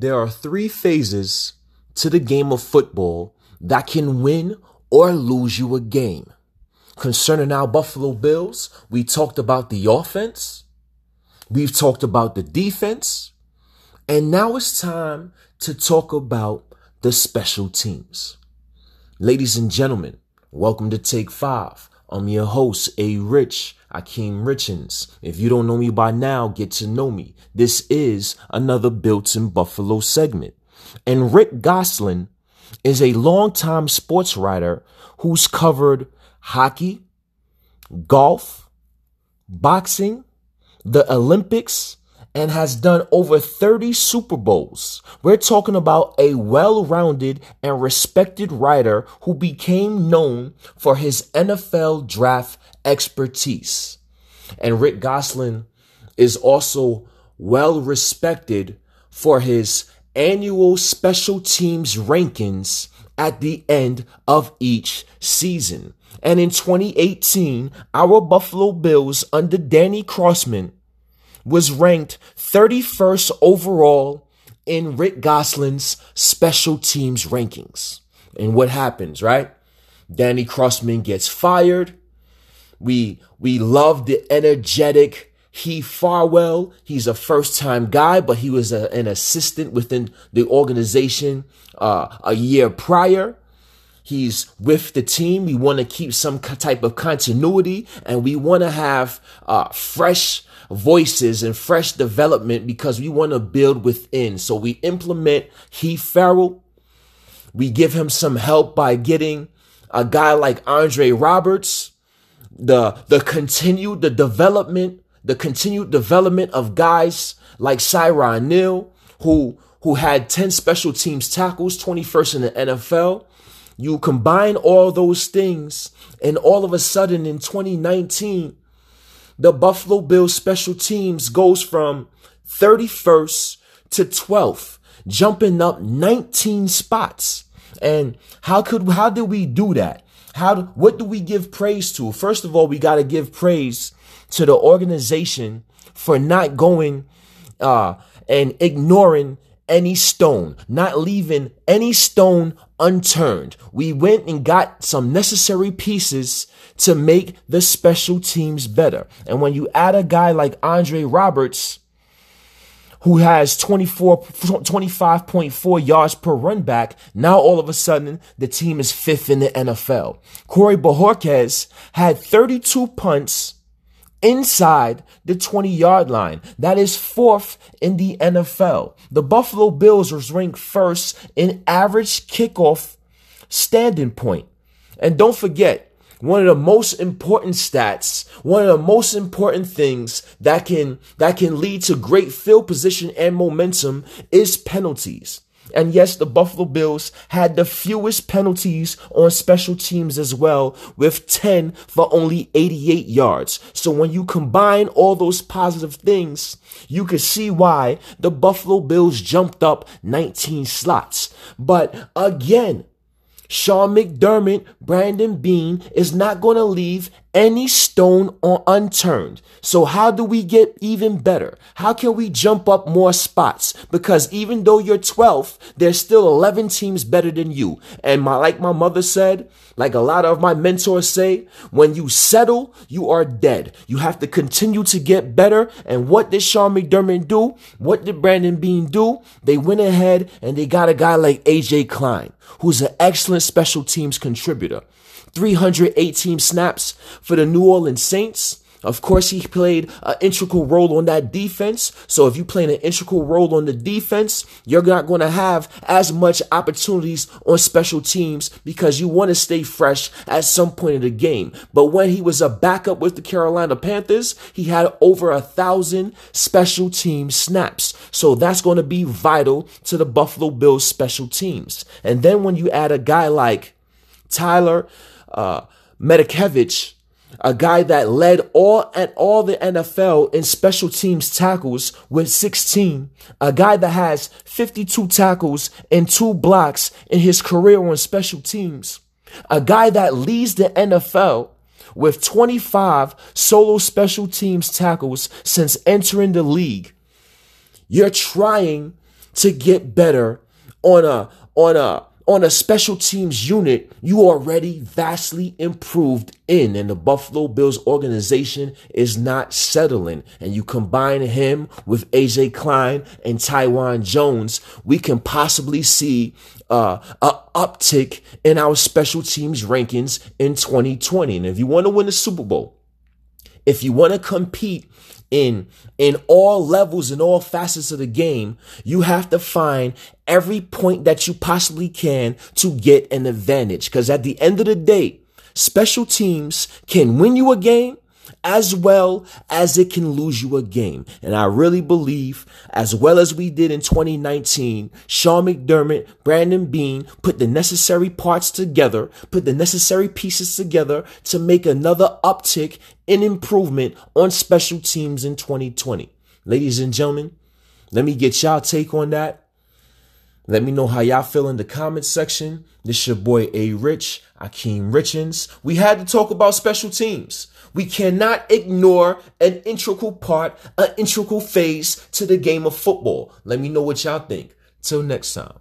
There are three phases to the game of football that can win or lose you a game. Concerning our Buffalo Bills, we talked about the offense. We've talked about the defense. And now it's time to talk about the special teams. Ladies and gentlemen, welcome to Take Five. I'm your host, A. Rich. Akeem Richens. If you don't know me by now, get to know me. This is another Built in Buffalo segment. And Rick Gosselin is a longtime sports writer who's covered hockey, golf, boxing, the Olympics, and has done over 30 Super Bowls. We're talking about a well rounded and respected writer who became known for his NFL draft expertise. And Rick Gosselin is also well respected for his annual special teams rankings at the end of each season. And in 2018, our Buffalo Bills under Danny Crossman was ranked 31st overall in Rick Gosselin's special teams rankings. And what happens, right? Danny Crossman gets fired. We we love the energetic Heath Farwell. He's a first time guy, but he was a, an assistant within the organization uh, a year prior. He's with the team. We want to keep some type of continuity and we want to have uh, fresh voices and fresh development because we want to build within. So we implement Heath Farwell. We give him some help by getting a guy like Andre Roberts the the continued the development the continued development of guys like Siran Neal who who had 10 special teams tackles 21st in the NFL you combine all those things and all of a sudden in 2019 the Buffalo Bills special teams goes from 31st to 12th jumping up 19 spots and how could how did we do that how what do we give praise to? First of all, we got to give praise to the organization for not going uh, and ignoring any stone, not leaving any stone unturned. We went and got some necessary pieces to make the special teams better. And when you add a guy like Andre Roberts, who has 24, 25.4 yards per run back. Now all of a sudden, the team is fifth in the NFL. Corey Bojorquez had 32 punts inside the 20 yard line. That is fourth in the NFL. The Buffalo Bills was ranked first in average kickoff standing point. And don't forget, one of the most important stats, one of the most important things that can, that can lead to great field position and momentum is penalties. And yes, the Buffalo Bills had the fewest penalties on special teams as well, with 10 for only 88 yards. So when you combine all those positive things, you can see why the Buffalo Bills jumped up 19 slots. But again, Sean McDermott, Brandon Beane is not going to leave any stone unturned. So how do we get even better? How can we jump up more spots? Because even though you're 12th, there's still 11 teams better than you. And my, like my mother said, like a lot of my mentors say, when you settle, you are dead. You have to continue to get better. And what did Sean McDermott do? What did Brandon Beane do? They went ahead and they got a guy like AJ Klein, who's an excellent special teams contributor. 318 snaps for the New Orleans Saints. Of course, he played an integral role on that defense. So if you play an integral role on the defense, you're not going to have as much opportunities on special teams because you want to stay fresh at some point in the game. But when he was a backup with the Carolina Panthers, he had over a thousand special team snaps. So that's going to be vital to the Buffalo Bills special teams. And then when you add a guy like Tyler uh, Matakevich, a guy that led all at all the NFL in special teams tackles with 16, a guy that has 52 tackles and two blocks in his career on special teams, a guy that leads the NFL with 25 solo special teams tackles since entering the league. You're trying to get better on a on a on a special teams unit you already vastly improved in and the Buffalo Bills organization is not settling. And you combine him with AJ Klein and Taiwan Jones we can possibly see uh, a uptick in our special teams rankings in 2020 and if you want to win the Super Bowl if you want to compete in in all levels and all facets of the game, you have to find every point that you possibly can to get an advantage. Because at the end of the day, special teams can win you a game as well as it can lose you a game. And I really believe, as well as we did in 2019, Sean McDermott, Brandon Beane put the necessary parts together, put the necessary pieces together to make another uptick in improvement on special teams in 2020. Ladies and gentlemen, let me get y'all take on that. Let me know how y'all feel in the comment section. This your boy A Rich, Akeem Richens. We had to talk about special teams. We cannot ignore an integral part, an integral phase to the game of football. Let me know what y'all think. Till next time.